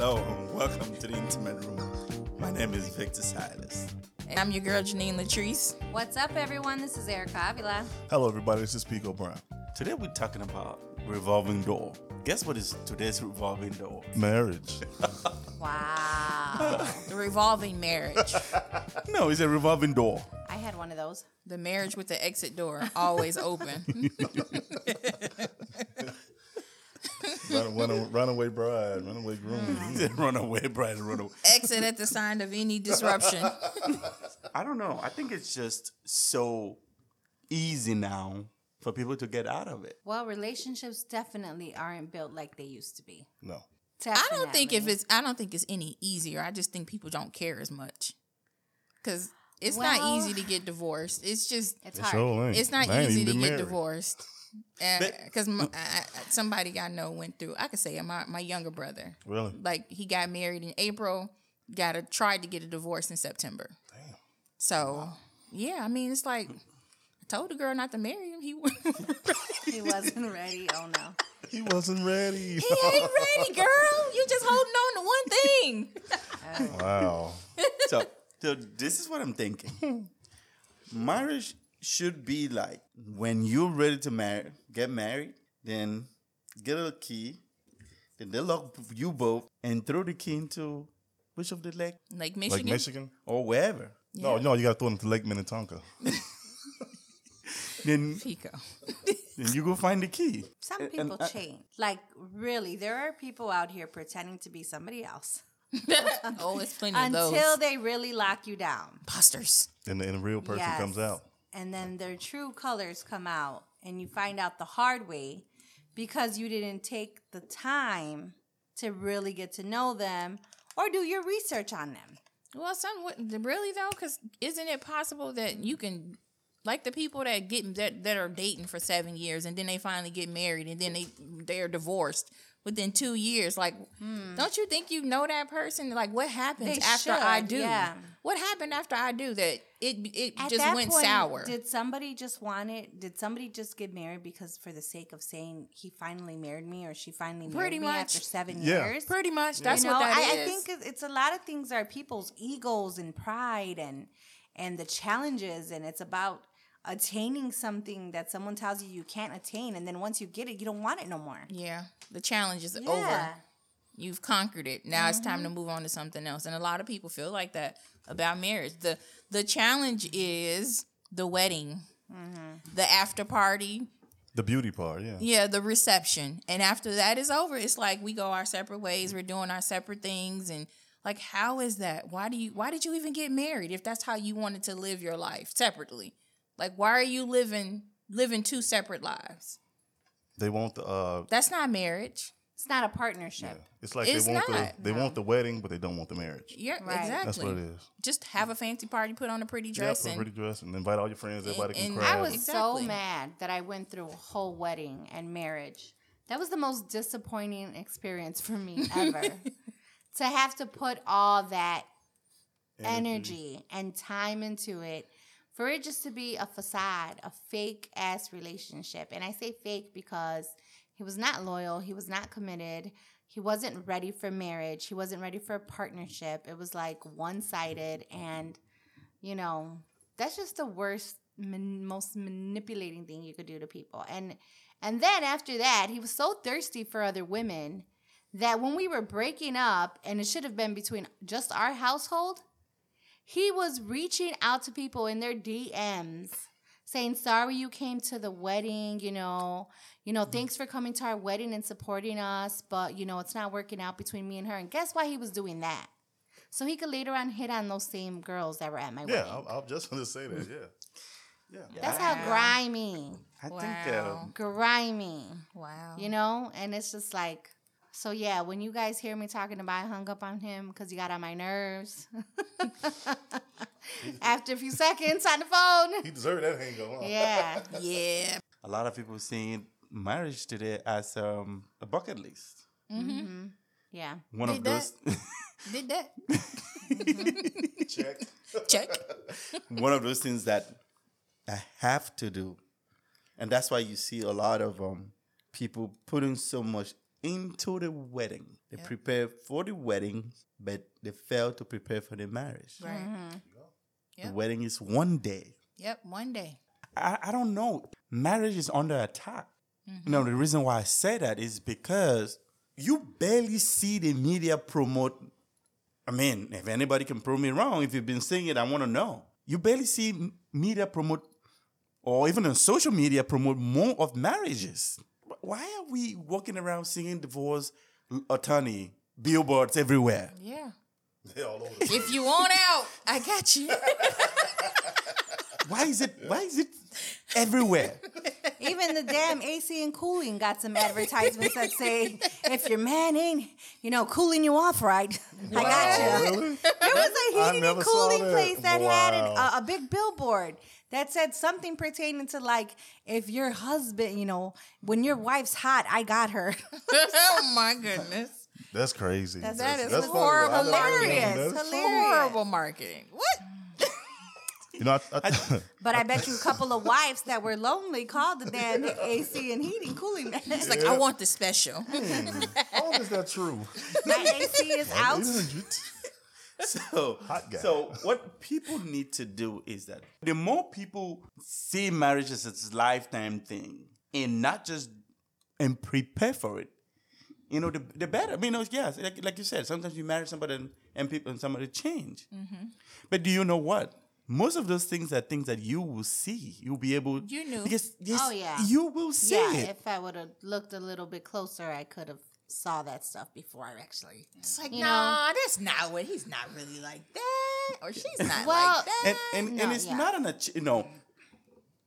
Hello and welcome to the Intimate Room. My name is Victor Silas. And I'm your girl Janine Latrice. What's up, everyone? This is Erica Avila. Hello, everybody. This is Pico Brown. Today we're talking about revolving door. Guess what is today's revolving door? Marriage. Wow. The revolving marriage. No, it's a revolving door. I had one of those. the marriage with the exit door always open. Run, run, runaway bride, runaway groom. Mm. runaway bride, runaway. exit at the sign of any disruption. I don't know. I think it's just so easy now for people to get out of it. Well, relationships definitely aren't built like they used to be. No. I don't think if it's I don't think it's any easier. I just think people don't care as much. Cause it's Well- not easy to get divorced. It's just it's It hard. sure it's not easy to been get married. divorced. Because somebody I know went through. I could say it, my my younger brother. Really? Like he got married in April, got a tried to get a divorce in September. Damn. So yeah, I mean it's like I told the girl not to marry him. He He wasn't ready. Oh no. He wasn't ready. he ain't ready, girl. You just holding on to one thing. wow. so, so this is what I'm thinking. Marriage should be like when you're ready to marry, get married, then get a key, then they lock you both and throw the key into which of the lake? Like Michigan. Like Michigan? or wherever. No, no, you got to throw them to Lake Minnetonka. Then, Pico. then you go find the key. Some And- people and I- change. Like, really, there are people out here pretending to be somebody else oh, it's plenty of until they really lock you down. Posters. And the, and the real person Yes. comes out. And then their true colors come out, and you find out the hard way because you didn't take the time to really get to know them or do your research on them. Well, some would- really though, because isn't it possible that you can, like the people that get that that are dating for seven years and then they finally get married and then they they're divorced within two years? Like, hmm. don't you think you know that person? Like, what happens They after I do? yeah. What happened after I do that? It it At just that went point, sour. Did somebody just want it? Did somebody just get married because for the sake of saying he finally married me or she finally married Pretty me much. after seven Yeah. years? Pretty much, that's you know, what that I, is. I think it's a lot of things are people's egos and pride and and the challenges, and it's about attaining something that someone tells you you can't attain, and then once you get it, you don't want it no more. yeah, the challenge is Yeah. over. You've conquered it. Now it's time to mm-hmm. move on to something else. And a lot of people feel like that about marriage. The the challenge is the wedding, mm-hmm. the after party, The beauty part, yeah. yeah, the reception. And after that is over, it's like we go our separate ways. We're doing our separate things and like how is that? Why do you why did you even get married if that's how you wanted to live your life separately? Like why are you living living two separate lives? They want the uh That's not marriage. It's not a partnership. it's like It's they want not, the they want the wedding, but they don't want the marriage. Yeah, Right. exactly. That's what it is. Just have a fancy party, put on a pretty Yeah, dress, put a and pretty dress and invite all your friends, everybody can and cry. I was Exactly. so mad that I went through a whole wedding and marriage. That was the most disappointing experience for me ever. to have to put all that energy and time into it for it just to be a facade, a fake ass relationship. And I say fake because he was not loyal, he was not committed, he wasn't ready for marriage, he wasn't ready for a partnership. It was like one sided, and you know, that's just the worst, most manipulating thing you could do to people. And and then after that, he was so thirsty for other women that when we were breaking up, and it should have been between just our household, he was reaching out to people in their DMs saying, Sorry you came to the wedding, you know, you know, thanks for coming to our wedding and supporting us, but you know, it's not working out between me and her. And guess why he was doing that? So he could later on hit on those same girls that were at my Yeah, wedding. I, I was just gonna say that. Yeah. yeah That's how grimy, I think Wow. uh, grimy, wow, you know? And it's just like, so yeah, when you guys hear me talking about I hung up on him because he got on my nerves. After a few seconds on the phone. He deserved that hang up. Huh? Yeah. yeah, a lot of people seeing marriage today as um, a bucket list. Yeah. One of Did those, did that Check. check? one of those things that I have to do, and that's why you see a lot of um, people putting so much into the wedding. They prepare for the wedding, but they fail to prepare for the marriage. Right. Mm-hmm. The Yep. wedding is one day. Yep. One day. I, I don't know. Marriage is under attack. Mm-hmm. You know, the reason why I say that is because you barely see the media promote. I mean, if anybody can prove me wrong, if you've been seeing it, I want to know. You barely see media promote, or even on social media promote more of marriages. Wh- Why are we walking around singing divorce attorney billboards everywhere? Yeah. They all over. If you want out, I got you. Why is it? Why is it everywhere? Even the damn AC and cooling got some advertisements that say, if your man ain't, you know, cooling you off right, I got you. really? There was a heating and cooling that. place that had an, a, a big billboard that said something pertaining to like, if your husband, you know, when your wife's hot, I got her. oh my goodness. That's crazy. That's- That is That's funny. horrible I never marketing. Hilarious. that. Hilarious. Horrible marketing. What? You know, I, I, But I bet you a couple of wives that were lonely called the damn AC and heating cooling. Man. It's like I want the special. Hmm. how is that true? My AC is out. So, Hot guy. so what people need to do is that the more people see marriage as a lifetime thing and not just and prepare for it, you know, the, the better. I mean, you know, yes, like, like you said, sometimes you marry somebody and, and people and somebody change. Mm-hmm. But do you know what? Most of those things are things that you will see. You'll be able. You knew. Because yes, Oh, yeah. you will see Yeah, it. if I would have looked a little bit closer, I could have saw that stuff before I actually. It's like, You nah, that's not what he's not really like that. Or she's not Well, like that. and and, No, and it's yeah. not an ach- you know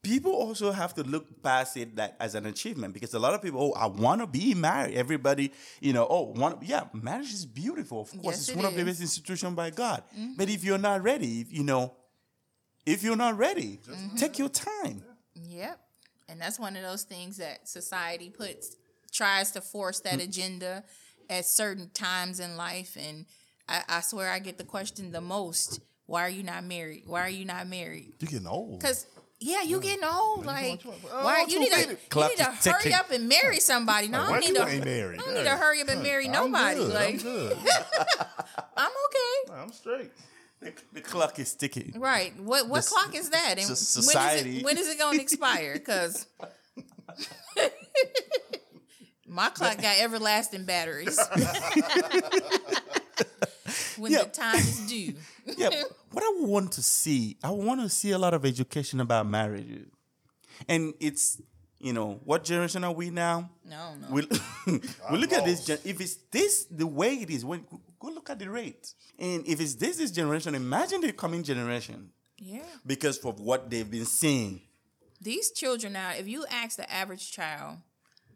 people also have to look past it like as an achievement because a lot of people oh i want to be married everybody you know oh want yeah marriage is beautiful of course Yes, it's it one of the best institutions by god mm-hmm. but if you're not ready if, you know if you're not ready mm-hmm. take your time Yep. And that's one of those things that society puts tries to force that Mm. agenda at certain times in life. And I, I swear I get the question the most. Why are you not married? Why are you not married? You're getting old. Cause yeah, you getting old. Like, Oh, why you need to you need to hurry ticking. up and marry somebody. No, I don't need you to. I don't need to hurry up and marry nobody. I'm good. like, I'm good. I'm okay. I'm straight. the, the clock is ticking Right. What what The clock is that? And so- when is it- society- when is it going to expire? Because my clock got everlasting batteries. when Yeah. the time is due. yeah what i want to see i want to see a lot of education about marriage and it's you know what generation are we now No, no. we, we look at this gen- if it's this the way it is when go look at the rate and if it's this this generation imagine the coming generation yeah. because of what they've been seeing These children now, if you ask the average child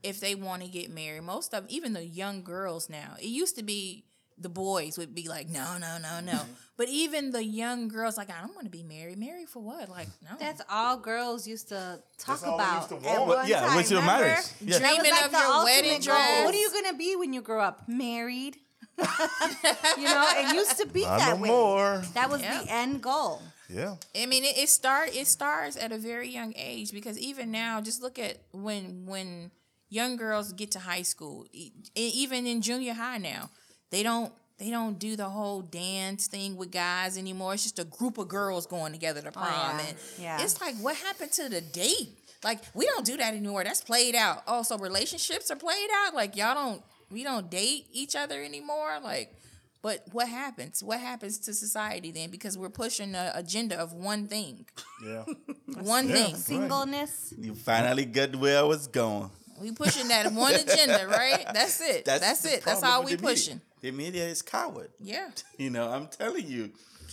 if they want to get married, most of even the young girls now, it used to be the boys would be like, no, no, no, no. But even the young girls, like, I don't want to be married. Married for what? Like, no. That's all girls used to talk That's all about. used to at want. one yeah time, what's your remember? marriage yeah. Dreaming like of your ultimate wedding goal. dress. What are you gonna be when you grow up? Married. you know, it used to be Not that no way. more. That was Yeah. the end goal. Yeah. I mean, it, it start it starts at a very young age because even now, just look at when when young girls get to high school, e- even in junior high now, they don't they don't do the whole dance thing with guys anymore. It's just a group of girls going together to oh, prom, yeah. and Yeah. it's like, what happened to the date? Like, we don't do that anymore. That's played out. Oh, so relationships are played out. Like y'all don't we don't date each other anymore. Like. But what happens? What happens to society then? Because we're pushing the agenda of one thing. Yeah. One Yeah. thing. Singleness. you finally got where i was going We pushing that one agenda, right? That's it. That's, the it. That's all we the media. pushing. the media is coward Yeah. You know, I'm telling you.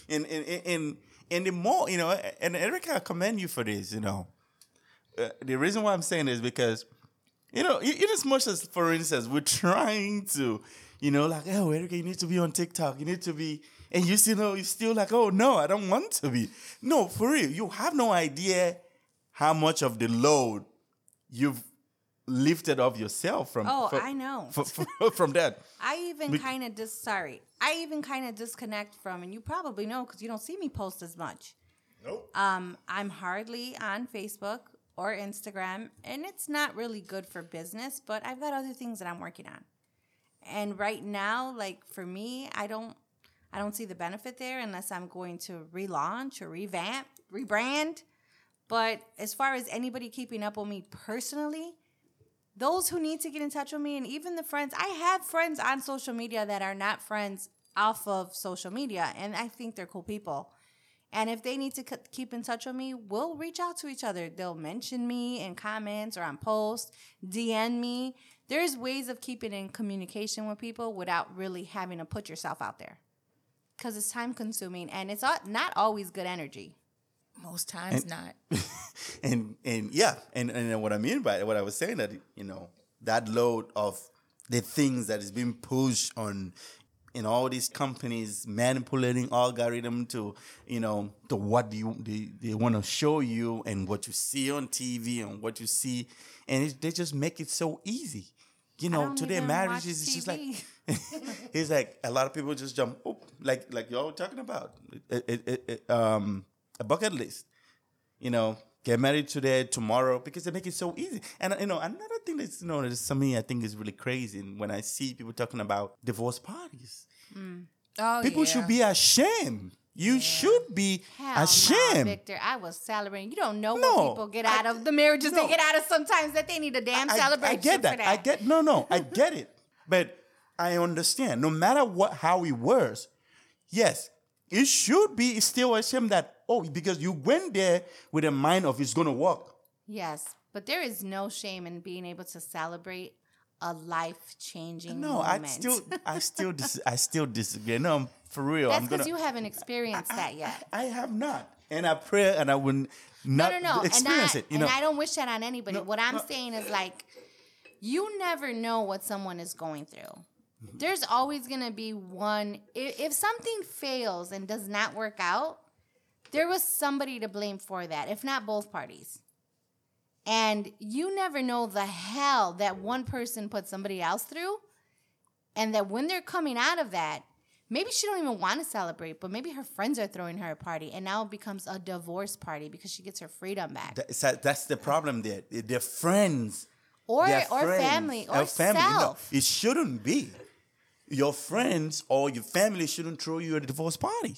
And and and and the more, you know, and Erica, I commend you for this, you know. Uh, the reason why I'm saying this is because, you know, in as much as, for instance, we're trying to, you know, like, oh, Erica, you need to be on TikTok. You need to be, and you still know, you're still like, oh, no, I don't want to be. No, for real, you have no idea how much of the load you've lifted off yourself from. Oh, from, I know. From, from, from that. I even Be- kind of dis sorry. I even kind of disconnect from, and you probably know because you don't see me post as much. Nope. Um, I'm hardly on Facebook or Instagram, and it's not really good for business. But I've got other things that I'm working on. And right now, like for me, I don't I don't see the benefit there unless I'm going to relaunch or revamp, rebrand. But as far as anybody keeping up with me personally, those who need to get in touch with me and even the friends, I have friends on social media that are not friends off of social media and I think they're cool people. And if they need to c- keep in touch with me, we'll reach out to each other. They'll mention me in comments or on posts, DM me. There's ways of keeping in communication with people without really having to put yourself out there. Because it's time consuming and it's not not always good energy. Most times not. and and yeah, and and what I mean by what I was saying that you know that load of the things that is being pushed on in all these companies manipulating algorithm to you know to what do you they, they want to show you and what you see on TV and what you see and it, they just make it so easy. You know, today marriage watch is just like it's like a lot of people just jump oh, like like y'all talking about it, it, um a bucket list you know, get married today, tomorrow, because they make it so easy. And you know, another thing that's you know, that's something I think is really crazy when I see people talking about divorce parties. Mm. Oh, People yeah. should be ashamed. You should be Hell no, ashamed. Victor. I was celebrating. You don't know No, what people get I- out of the marriages no. they get out of sometimes that they need a damn I- celebration I, get for that. that. I get no, no. I get it. But I understand. No matter what, how it works, yes, it should be still ashamed that oh, because you went there with a mind of it's gonna work. Yes, but there is no shame in being able to celebrate a life changing No, moment. I still, I still, dis- I still disagree. No, for real. That's I'm because you haven't experienced that yet. I have not, and I pray, and I No, not no, no. And, experience I, it. You and know, I don't wish that on anybody. No, what I'm no. saying is like, you never know what someone is going through. Mm-hmm. There's always going to be one. If, if something fails and does not work out, there was somebody to blame for that, if not both parties. And you never know the hell that one person put somebody else through. And that when they're coming out of that, maybe she don't even want to celebrate, but maybe her friends are throwing her a party, and now it becomes a divorce party because she gets her freedom back, That- that's the problem. There, they're friends. or or friends. family, or They're family. No, self. it shouldn't be. Your friends or your family shouldn't throw you a divorce party.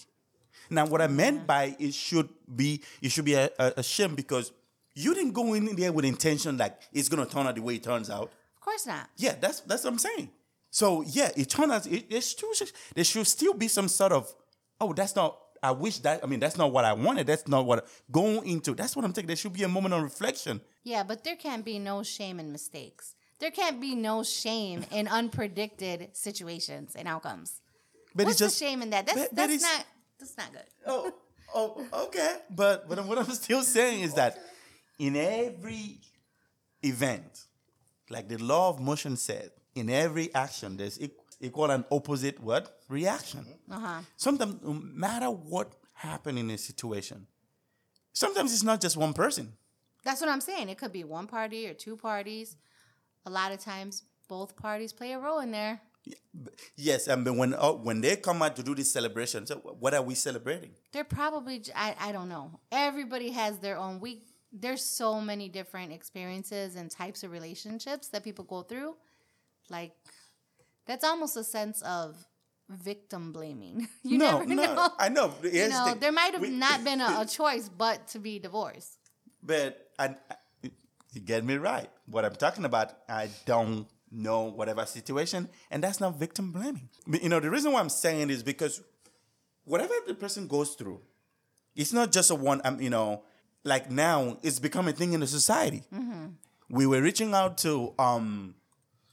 Now, what I meant by it should be, it should be a, a, ashamed because you didn't go in there with intention like it's gonna turn out the way it turns out. Of course not. Yeah, that's that's what I'm saying. So yeah, it turned out it, it should, there should still be some sort of oh that's not I wish that I mean that's not what I wanted. That's not what going into. That's what I'm thinking. There should be a moment of reflection. Yeah, but there can't be no shame in mistakes. There can't be no shame in unpredicted situations and outcomes. But What's it's just the shame in that? That's but- that's not that's not good. oh oh okay. But but what I'm still saying is that in every event, like the law of motion said, in every action there's equal and opposite what reaction. Uh-huh. sometimes no matter what happened in a situation, sometimes it's not just one person. That's what I'm saying. It could be one party or two parties. A lot of times both parties play a role in there. Yes, and but when uh, when they come out to do this celebration, so what are we celebrating? They're probably I, I don't know. Everybody has their own week. there's so many different experiences and types of relationships that people go through. Like that's almost a sense of victim blaming. You no, never no, know. I know. you Here's the know, thing. there might have We- not been a, a choice but to be divorced. But I, I- you get me right. What I'm talking about, I don't know whatever situation, and that's not victim blaming. You know, the reason why I'm saying is because whatever the person goes through, it's not just a one. Um, you know, like now it's become a thing in the society. We were reaching out to um,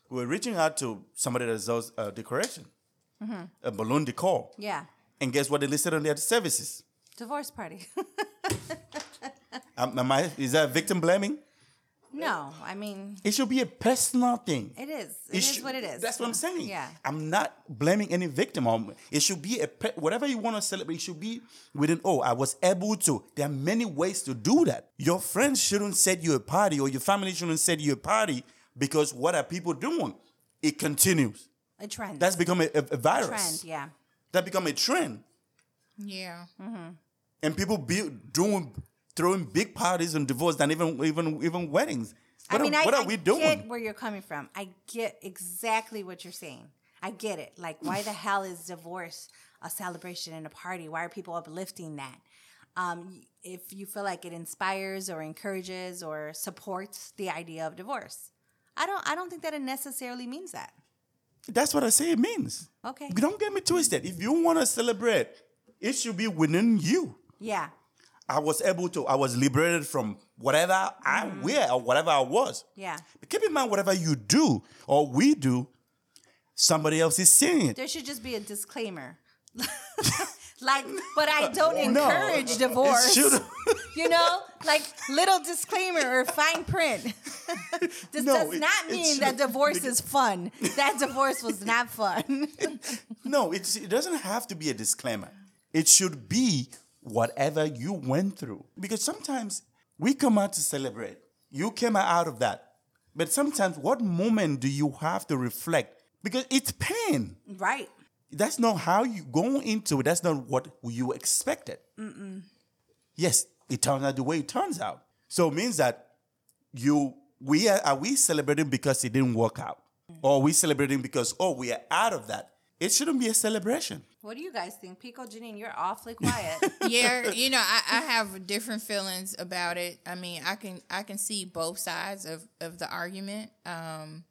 we were reaching out to somebody that does uh, decoration, a balloon decor, Yeah. and guess what they listed on their services? Divorce party. Um, am I, is that victim blaming? No, I mean It should be a personal thing. it is. It is should- what it is. That's what I'm saying. Yeah. I'm not blaming any victim. Um, It should be a pe- whatever you want to celebrate. It should be within. Oh, I was able to. There are many ways to do that. Your friends shouldn't set you a party, or your family shouldn't set you a party because what are people doing? It continues. A trend. That's become a, a, a virus. trend, yeah. That become a trend, Yeah. and people be doing throwing big parties and divorce than even even even weddings. What I mean, are, I, what I are we doing? get where you're coming from. I get exactly what you're saying. I get it. Like, why the hell is divorce a celebration and a party? Why are people uplifting that? Um, if you feel like it inspires or encourages or supports the idea of divorce, I don't. I don't think that it necessarily means that. That's what I say it means. Okay. Don't get me twisted. If you want to celebrate, it should be within you. Yeah. I was able to, I was liberated from whatever I mm. wear or whatever I was. Yeah. But keep in mind, whatever you do or we do, somebody else is seeing it. There should just be a disclaimer. like, but I don't encourage divorce. You know, like little disclaimer or fine print. this No, does not it mean that divorce is fun. That divorce was not fun. no, it's, it doesn't have to be a disclaimer. It should be whatever you went through. Because sometimes we come out to celebrate. You came out of that. But sometimes, what moment do you have to reflect? Because it's pain. right. That's not how you go into it. That's not what you expected. Yes, it turns out the way it turns out. So it means that you we are, are we celebrating because it didn't work out, or are we celebrating because oh we are out of that? It shouldn't be a celebration. What do you guys think? Pico Janine, you're awfully quiet. yeah, you know, I, I have different feelings about it. I mean, I can I can see both sides of, of the argument. Um,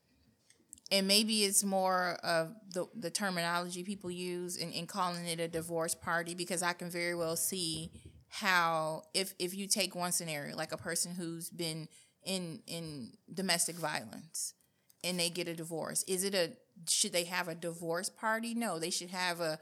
and maybe it's more of the, the terminology people use in, in calling it a divorce party because I can very well see how if if you take one scenario like a person who's been in in domestic violence and they get a divorce is it a should they have a divorce party no they should have a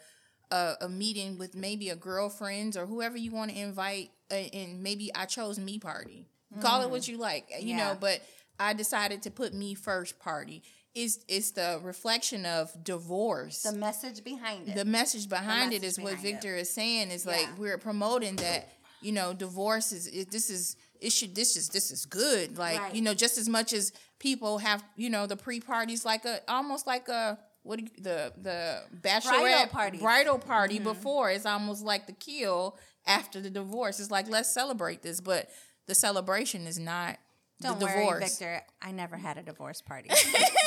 a, a meeting with maybe a girlfriends or whoever you want to invite uh, and maybe i chose me party call it what you like you Yeah. know but i decided to put me first party it's it's the reflection of divorce the message behind it. the message behind it message is what. Victor is saying is like we're promoting that you know divorce is it, this is it should this is this is good like Right. you know just as much as people have you know the pre parties like a almost like a what do you, the the bachelorette parties. bridal party Mm-hmm. before it's almost like the kill after the divorce it's like let's celebrate this but the celebration is not Don't the worry, divorce Victor. I never had a divorce party.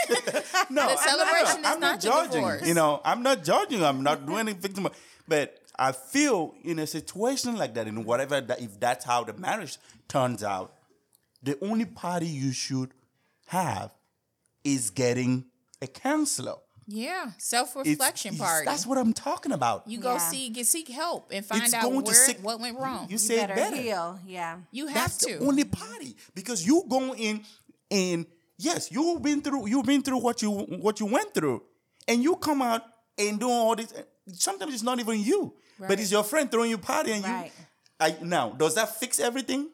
No, I'm celebration not, is I'm not the judging. divorce. You know, I'm not judging. I'm not doing anything victim. But I feel in a situation like that, in whatever that, if that's how the marriage turns out, the only party you should have is getting a counselor. Yeah self-reflection part. That's what I'm talking about. you go Yeah. see get seek help and find It's out going to where seek- what went wrong You you say it better, better. heal. Yeah. You have That's to. the only party because you go in and yes, you've been through you've been through what you what you went through, and you come out and doing all this. Sometimes it's not even you, but it's your friend throwing you party, and Right. you. I, now, does that fix everything?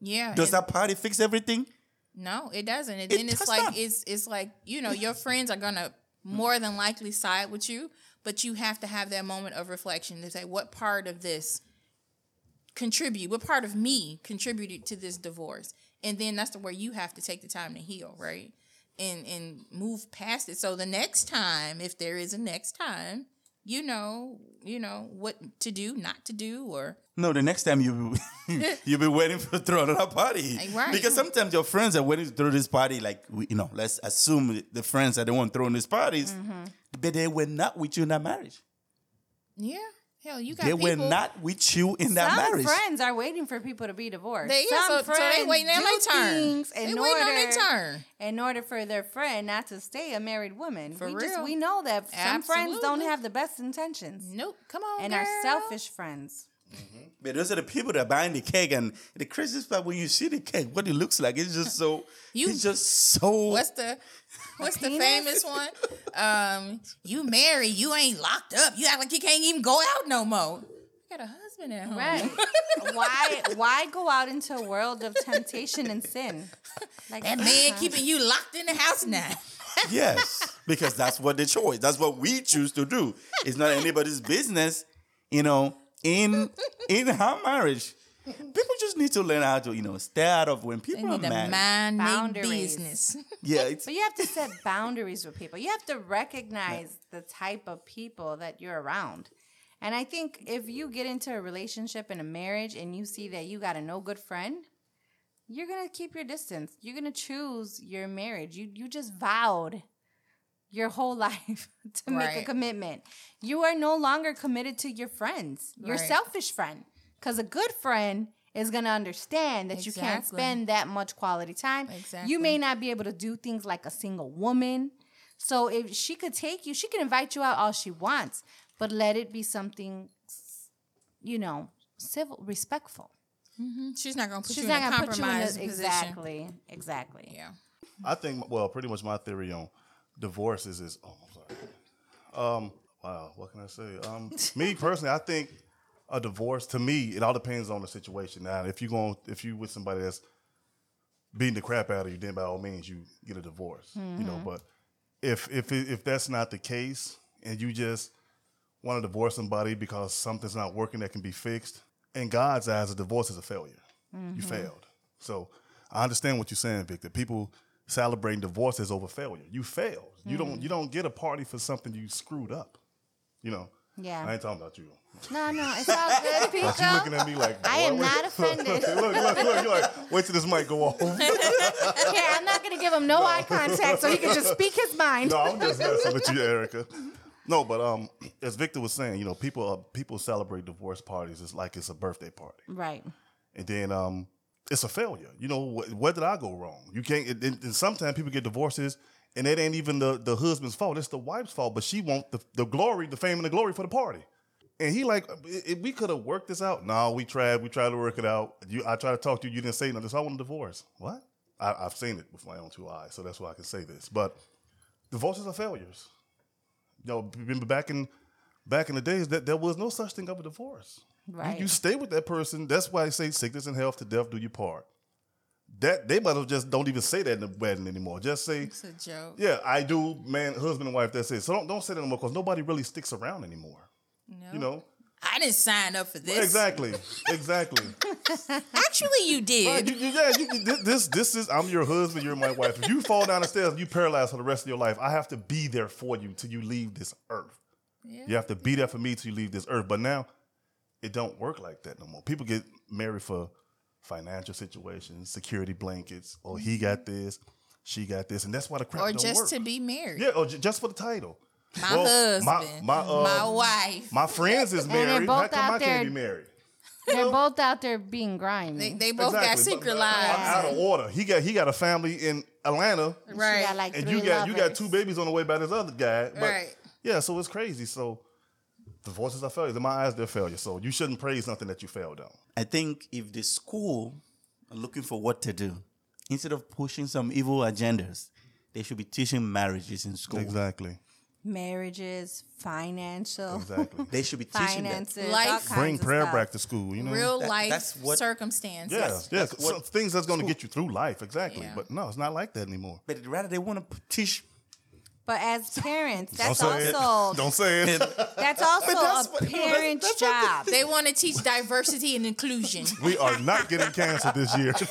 yeah. Does that party fix everything? no, it doesn't. And It then it's like not. it's it's like you know your friends are gonna more than likely side with you, but you have to have that moment of reflection to say what part of this contribute, what part of me contributed to this divorce, and then that's the where you have to take the time to heal, right? And and move past it. So the next time, if there is a next time, you know, you know what to do, not to do, or No, the next time you you'll be waiting for throw another party, Right. Because sometimes your friends are waiting to throw this party. Like you know, let's assume the friends are the one throwing these parties, Mm-hmm. but they were not with you in that marriage. yeah, hell, you got They people. were not with you in that Some marriage. friends are waiting for people to be divorced. They, yeah, Some so, so they waiting on do their turn. things They in waiting on order- their turn. in order for their friend not to stay a married woman. For we just real. we know that some friends don't have the best intentions Nope. Come on, and girl. are selfish friends. Mm-hmm. But those are the people that are buying the cake, and the craziest part when you see the cake, what it looks like, it's just so. You- it's just so. What's the What's the famous one? Um, you married, you ain't locked up. You act like you can't even go out no more. You got a husband at home. Right. why why go out into a world of temptation and sin? Like That man keeping you locked in the house now. yes, because that's what the choice. That's what we choose to do. It's not anybody's business, you know. In in our marriage, people just need to learn how to, you know, stay out of when people are need to married. mind Boundaries. business. yeah, it's, But you have to set boundaries with people. You have to recognize the type of people that you're around. And I think if you get into a relationship and a marriage and you see that you got a no good friend, you're gonna keep your distance. You're gonna choose your marriage. You you just vowed your whole life to make a commitment. You are no longer committed to your friends, your Right. selfish friend. Because a good friend is going to understand that you can't spend that much quality time. Exactly. You may not be able to do things like a single woman. So if she could take you, she can invite you out all she wants, but let it be something, you know, civil, respectful. She's not gonna put She's you not in a gonna put you in a, compromised position. exactly, exactly. Yeah. I think, well, pretty much my theory on divorce is, is oh, I'm sorry. Um, wow, what can I say? Um, me personally, I think a divorce to me, it all depends on the situation. Now, if you going, if you with somebody that's beating the crap out of you, then by all means you get a divorce. You know, mm-hmm. but if if if that's not the case, and you just want to divorce somebody because something's not working that can be fixed, in God's eyes, a divorce is a failure. You mm-hmm. failed. So I understand what you're saying, Victor. People celebrating divorces over failure. You failed. You mm-hmm. don't you don't get a party for something you screwed up. You know. Yeah. I ain't talking about you. No, no, it's all good, Pico. You looking at me like I am "Boy, not wait." offended. look, look, look. You're like, wait till this mic go off. Here, I'm not gonna give him no, eye contact so he can just speak his mind. no, I'm just messing with you, Erica. No, but um, as Victor was saying, you know, people uh, people celebrate divorce parties. It's like it's a birthday party, Right. and then um, it's a failure. You know, wh- where did I go wrong? You can't. And, and sometimes people get divorces, and it ain't even the the husband's fault. It's the wife's fault, but she want the the glory, the fame, and the glory for the party. And he like, if we could have worked this out. No, we tried. We tried to work it out. You, I tried to talk to you. You didn't say nothing. So I want a divorce. What? I, I've seen it with my own two eyes, so that's why I can say this. But divorces are failures. You know, remember back in back in the days that there was no such thing of a divorce. You- Right. You, stay with that person. That's why they say sickness and health to death do your part. That they might have just don't even say that in the wedding anymore. Just say, It's a joke. yeah, I do, man, husband and wife. That's it. So don't don't say that anymore because nobody really sticks around anymore. No. You know. I didn't sign up for this. Exactly. Exactly. Actually, you did. Right, you- you- yeah, you- you- this this is I'm your husband, you're my wife. If you fall down the stairs and you paralyzed for the rest of your life, I have to be there for you till you leave this earth. Yeah. You have to be there for me till you leave this earth. But now it don't work like that no more. People get married for financial situations, security blankets, or he got this, she got this, and that's why the crap or don't just work. to be married. yeah, or ju- just for the title. My Well, my- husband. my, uh, my wife. My friends is they're married. both How come out I there- can't be married? They're both out there being grimy. They, they both got Exactly, but- secret but lives. Out of order. He got he got a family in Atlanta, Right. got like and you got you got two babies on the way by this other guy. But Right. Yeah, so it's crazy. So divorces are failures. In my eyes, they're failures. So you shouldn't praise nothing that you failed on. I think if the school are looking for what to do, instead of pushing some evil agendas, they should be teaching marriages in school. Exactly. Marriages, financial, Exactly. They should be teaching that. finances, Life- all kinds Bring of prayer stuff. back to school. You know. Real That- life that's what- circumstances. Yeah, yeah. that's some what things that's going to get you through life. Exactly. Yeah. But no, it's not like that anymore. But rather, they want to teach. But as parents, that's Don't also it. Don't say it. that's also that's a what- parent's job. They want to teach diversity and inclusion. we are not getting canceled this year.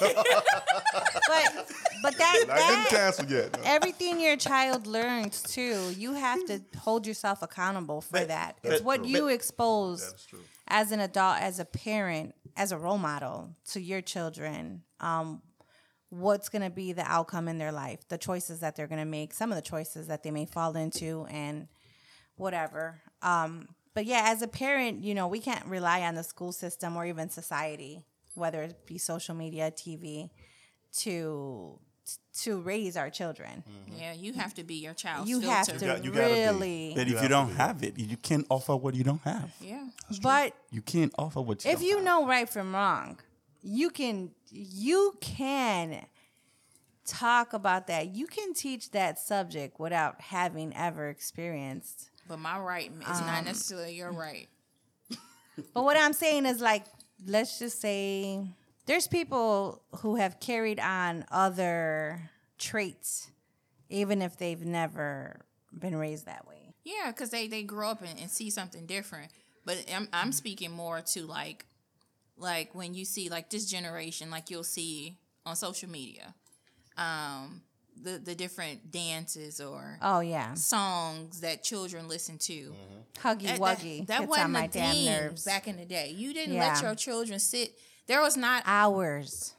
But but that not getting that canceled yet. No. everything your child learns too, you have to hold yourself accountable for But- that. It's what but- you expose as an adult, as a parent, as a role model to your children. Um, what's going to be the outcome in their life, the choices that they're going to make, some of the choices that they may fall into, and whatever. Um, but yeah, as a parent, you know, we can't rely on the school system or even society, whether it be social media, TV, to to raise our children. Yeah, you have to be your child. You have filter. to got- you gotta be. really. But if You you don't have it, you can't offer what you don't have. Yeah. But You can't offer what you if don't you have. know right from wrong, you can you can talk about that. You can teach that subject without having ever experienced. But my right is Um, not necessarily your right. But what I'm saying is like let's just say there's people who have carried on other traits even if they've never been raised that way. Yeah, because they, they grow up and, and see something different. But I'm, I'm speaking more to like, like when you see like this generation, like you'll see on social media, um, the the different dances or Oh yeah. songs that children listen to. Huggy That, wuggy. that, that wasn't on my a damn thing nerves. back in the day. You didn't Yeah. let your children sit. There was not Hours.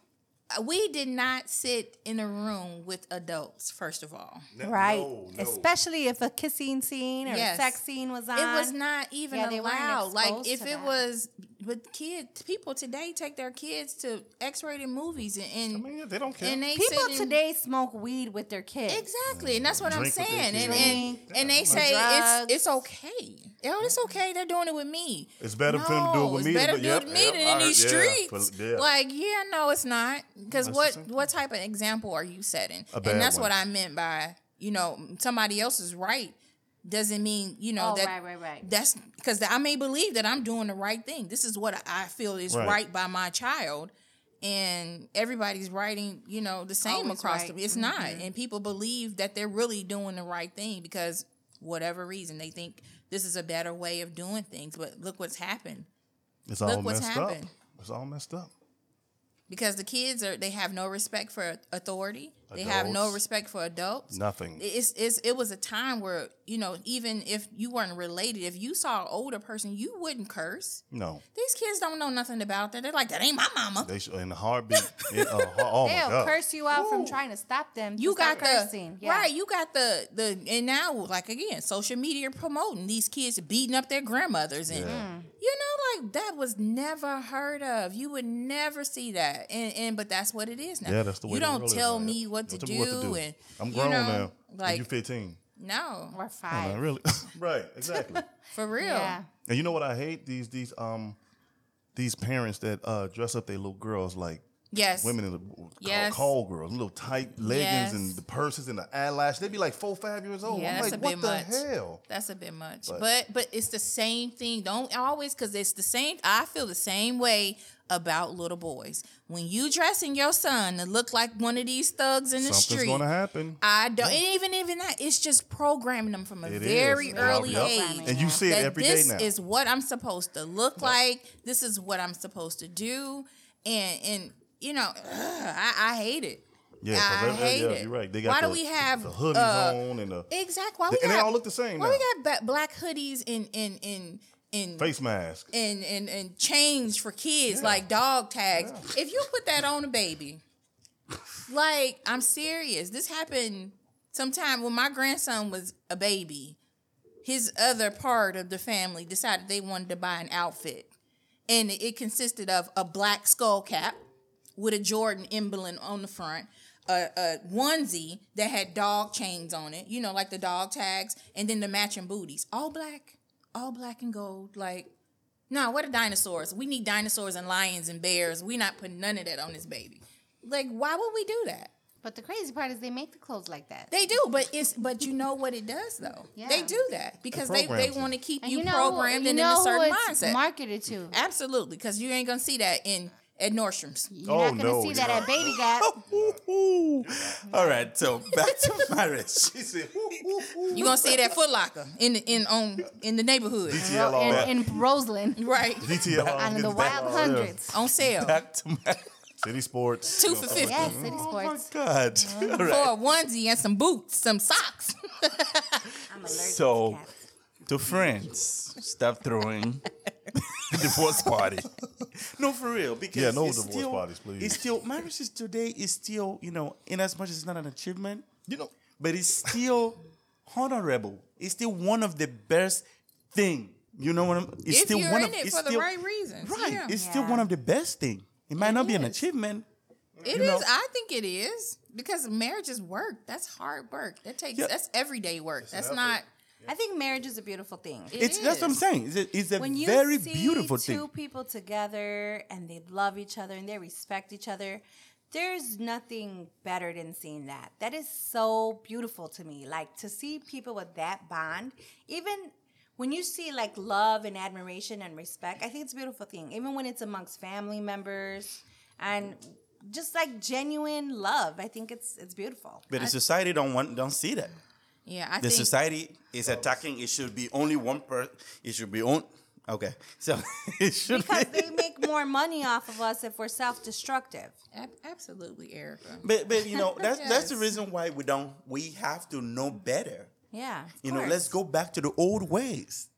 we did not sit in a room with adults. First of all, Right. No, no. Especially if a kissing scene or Yes. a sex scene was on. it was not even Yeah, allowed. Like if it that. was with kids, people today take their kids to X-rated movies and, and I mean, they don't care. and they People sit in- today smoke weed with their kids. Exactly, and that's what Drink I'm saying. And, and Drink, and they say drugs. it's it's okay. Yo, it's okay. They're doing it with me. It's better for them to do it with it's me better than- to do it with me yep, than I in these heard- yeah, streets. for- yeah. Like, yeah, no, it's not. Because what what type of example are you setting? A bad And that's one. what I meant by you know somebody else is right doesn't mean you know Oh, that right, right, right. that's because I may believe that I'm doing the right thing. This is what I feel is Right. right, by my child, and everybody's writing, you know, the same Always across right. the. It's not, mm-hmm. and people believe that they're really doing the right thing because whatever reason they think this is a better way of doing things. But look what's happened It's all Look what's messed happened. up. It's all messed up. Because the kids are they have no respect for authority. They have no respect for adults. Nothing. It's, it's it was a time where you know even if you weren't related, if you saw an older person, you wouldn't curse. No. These kids don't know nothing about that. They're like, that ain't my mama. They should, in the heartbeat. It, uh, oh my They'll God. curse you out from trying to stop them. to You stop got the cursing. Yeah. right. You got the the and now like again, social media promoting these kids beating up their grandmothers and Yeah. you know like that was never heard of. You would never see that. And and but that's what it is now. Yeah, that's the way you the don't world is tell me what to, Don't tell me what to do. and I'm you grown know, now. Like you 15. no, Or Oh, five. man, really? right, exactly. for real. Yeah. and you know what I hate? These these um these parents that uh dress up their little girls like Yes. women in the Yes. call, call girls, little tight leggings Yes. and the purses and the eyelash. They'd be like four, five years old. Yeah, I'm that's like, a what bit the much. hell? That's a bit much. But- But but it's the same thing. Don't always because it's the same. I feel the same way about little boys. When you dressing your son to look like one of these thugs in the Something's street, gonna happen. I don't. And even even that, it's just programming them from a It very is. early Yup. age. And you see it every day this now. is what I'm supposed to look like. This is what I'm supposed to do, and and you know, ugh, I, I hate it. Yeah, I they- they- hate yeah, it. you're right. They got Why the- do we have the hoodies uh, on and the Exactly. Why And we they got, all look the same Why now. we got black hoodies in in in in face mask. and and and chains for kids like dog tags. If you put that on a baby, like I'm serious. This happened sometime when my grandson was a baby. His other part of the family decided they wanted to buy an outfit, and it consisted of a black skull cap with a Jordan emblem on the front. A, a onesie that had dog chains on it, you know, like the dog tags, and then the matching booties, all black, all black and gold. Like, no, what are dinosaurs? We need dinosaurs and lions and bears. We're not putting none of that on this baby. Like, why would we do that? But the crazy part is they make the clothes like that. They do, but it's but you know what it does though. Yeah. They do that because they, they want to keep And you, know, programmed you and know in a certain who it's mindset. marketed to. Absolutely, because you ain't gonna see that in at Nordstrom's. You're Oh, not gonna no, see that not. at Baby Gap. All right, so back to marriage. She said, "Ooh, ooh, ooh." You gonna see it at Foot Locker in the, in on in the neighborhood, DTL in, in Roseland right? DTL all on the Wild back- yeah. Hundreds. On sale, Back to marriage. City Sports. two for fifty Yes, City Oh my Sports. God. All for right. a onesie and some boots, some socks. I'm allergic So- to cats. To friends, stop throwing divorce party. No, for real. Because Yeah, no divorce still, parties, please. It's still marriages today is still you know in as much as it's not an achievement, You know, but it's still honorable. It's still one of the best thing. You know what I'm? It's if still you're one in of it it's for the still, right reasons, Right. Yeah. It's still one of the best thing. It might It not be an achievement. It is. you know? I think it is because marriage is work. That's hard work. That takes. Yeah. That's everyday work. That's effort. Not. I think marriage is a beautiful thing. It it's that's what I'm saying. It's a, it's a when you very see beautiful two thing. people together and they love each other and they respect each other, there's nothing better than seeing that. That is so beautiful to me. Like to see people with that bond, even when you see like love and admiration and respect, I think it's a beautiful thing. Even when it's amongst family members and just like genuine love, I think it's it's beautiful. But the society don't want don't see that. Yeah, I the think. society is attacking. It should be only one person. It should be on. Okay, so it should Because be. they make more money off of us if we're self-destructive. Ab- absolutely, Erica. But but you know that's that's the reason why we don't. We have to know better. Yeah. You know, let's go back to the old ways.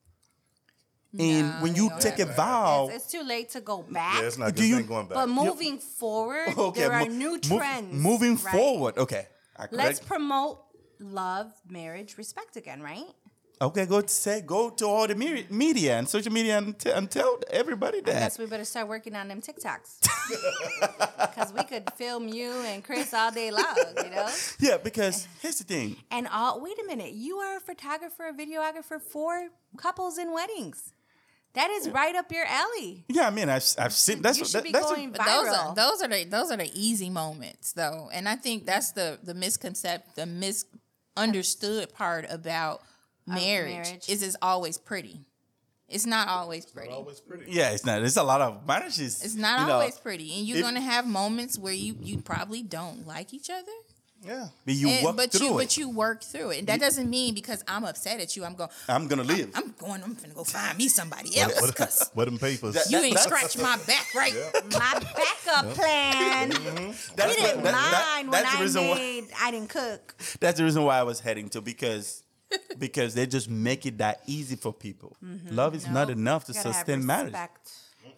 And Nah, when you ain't take a happen. vow, It's, it's too late to go back. Yeah, it's not Do good. you- going back. but moving forward, there are mo- new move- trends. moving right? forward, okay. I Let's promote love, marriage, respect again, right? okay, go to say go to all the me- media and social media and, t- and tell everybody I that. guess we better start working on them TikToks. Because we could film you and Chris all day long, you know? Yeah, because here's the thing. And all, wait a minute, you are a photographer, a videographer for couples and weddings. That is right up your alley. Yeah, I mean, I've, I've seen that's you what should that, be that's what- going But those viral. are those are the those are the easy moments though, and I think that's the the misconcept, the misunderstood part about marriage, marriage. is it's always pretty. It's not always pretty. Always pretty. yeah, it's not. There's a lot of marriages. It's not you know, always pretty, and you're if- gonna have moments where you you probably don't like each other. Yeah. But you And- work but through you it. but you work through it. And that doesn't mean because I'm upset at you, I'm going. I'm gonna leave. I'm going. I'm gonna go find me somebody else. What, Cause what them papers? That- you ain't that's- scratched my back right. My backup plan. That's You didn't that- that- mind when I reason why. made, I didn't cook. That's the reason why I was heading to because because they just make it that easy for people. Love is not enough to Mm-hmm. Have sustain marriage.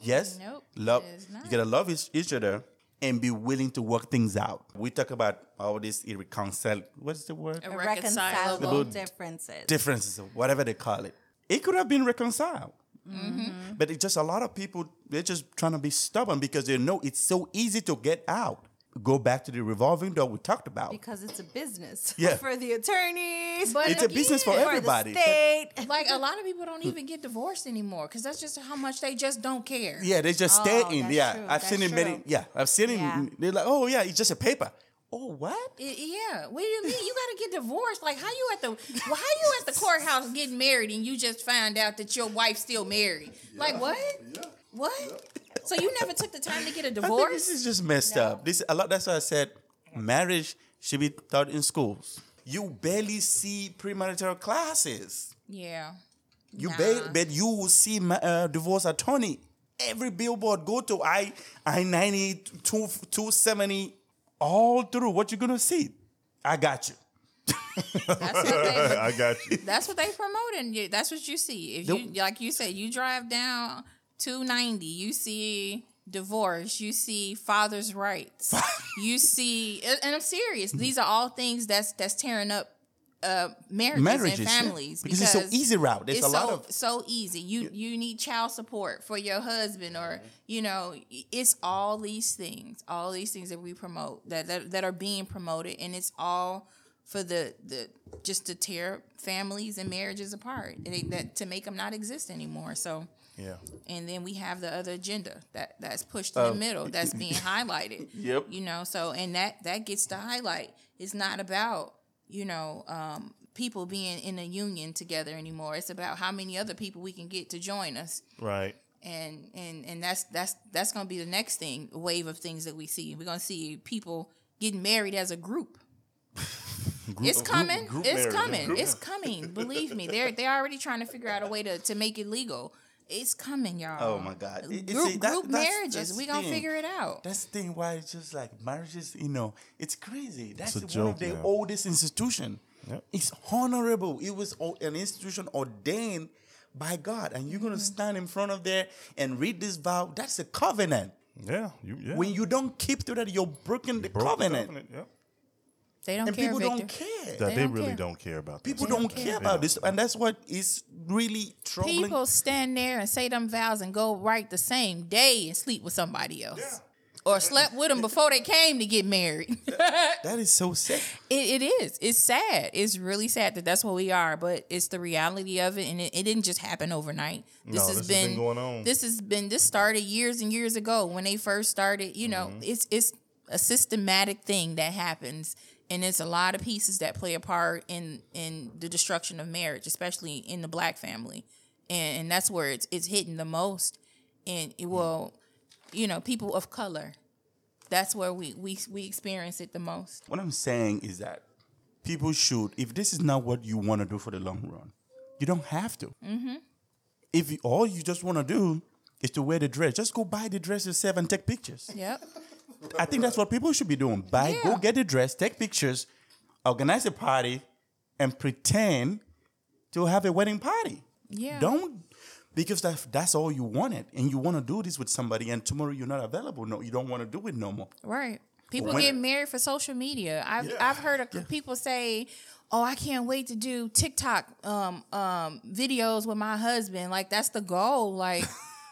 Yes, Nope, love. it is not. You gotta love each, each other and be willing to work things out. We talk about all this irreconcilable. What's the word? Irreconcilable. differences. Differences, whatever they call it. It could have been reconciled. Mm-hmm. But it's just a lot of people, they're just trying to be stubborn because they know it's so easy to get out. Go back to the revolving door we talked about. because it's a business Yeah. for the attorneys, But It's a business for everybody. for the state. like a lot of people don't even get divorced anymore because that's just how much they just don't care. Yeah, they just Oh, stay in. Yeah, true, I've seen that's it many. Yeah, I've seen Yeah. it. They're like, oh yeah, it's just a paper. Oh what? I- yeah. What do you mean? You got to get divorced? Like how you at the well, how you at the courthouse getting married and you just find out that your wife's still married? Like what? What? So you never took the time to get a I think divorce? this is just messed up. This a lot. That's why I said marriage should be taught in schools. You barely see premarital classes. yeah. You Nah. ba- but you will see ma- uh, divorce attorney. Every billboard go to I I 90 two- 270 all through. What you gonna see? I got you. That's what they I got you. That's what they promoting. You- That's what you see. If you like you said, you drive down 290, you see divorce, you see father's rights, you see, and I'm serious. These are all things that's that's tearing up uh, marriages, Marriages, and yeah. families Because it's so easy route. There's it's a lot so, of- so easy. You you need child support for your husband, or you know, it's all these things, all these things that we promote that that, that are being promoted, and it's all for the the just to tear families and marriages apart, and they, that to make them not exist anymore. So. Yeah. And then we have the other agenda that that's pushed in the middle, that's being highlighted. Yep. You know, so and that that gets the highlight. It's not about you know um, people being in a union together anymore. It's about how many other people we can get to join us, Right. and and and that's that's that's gonna be the next thing wave of things that we see. We're gonna see people getting married as a group. it's coming. group it's marriage, coming. group- It's coming. Believe me, they're they're already trying to figure out a way to to make it legal. It's coming, y'all. Oh, my God. It- it- Group, see, that- group that's- marriages. that's we the gonna thing. figure it out. That's the thing why it's just like marriages, you know, it's crazy. That's a one joke of the now. oldest institution. Yep. It's honorable. It was an institution ordained by God. And you're gonna Mm-hmm. stand in front of there and read this vow. That's a covenant. Yeah. You. Yeah. When you don't keep to that, you're breaking the Broke the covenant. Yeah. They don't And care, people Victor. don't care. That They they, don't really care. don't care about. This. People that. don't care about this. And that's what is really troubling. People stand there and say them vows and go right the same day and sleep with somebody else. Or slept with them before they came to get married. that is so sad. It, it is. It's sad. It's really sad that that's what we are, but it's the reality of it, and it, it didn't just happen overnight. This No, has this has been, been going on. This has been. This started years and years ago when they first started. You know, Mm-hmm. it's it's a systematic thing that happens, and it's a lot of pieces that play a part in in the destruction of marriage, especially in the black family, and, and that's where it's it's hitting the most. And it will, you know, people of color. That's where we we we experience it the most. What I'm saying is that people should, if this is not what you want to do for the long run, you don't have to. Mm-hmm. If you, all you just want to do is to wear the dress, just go buy the dress yourself and take pictures. Yep. I think that's what people should be doing. Buy, go get the dress, take pictures, organize a party, and pretend to have a wedding party. Yeah. Don't because that, that's all you wanted, and you want to do this with somebody, and tomorrow you're not available. No, you don't want to do it no more. Right. People when- get married for social media. I've Yeah. I've heard of people say, "Oh, I can't wait to do TikTok um um videos with my husband. Like that's the goal. Like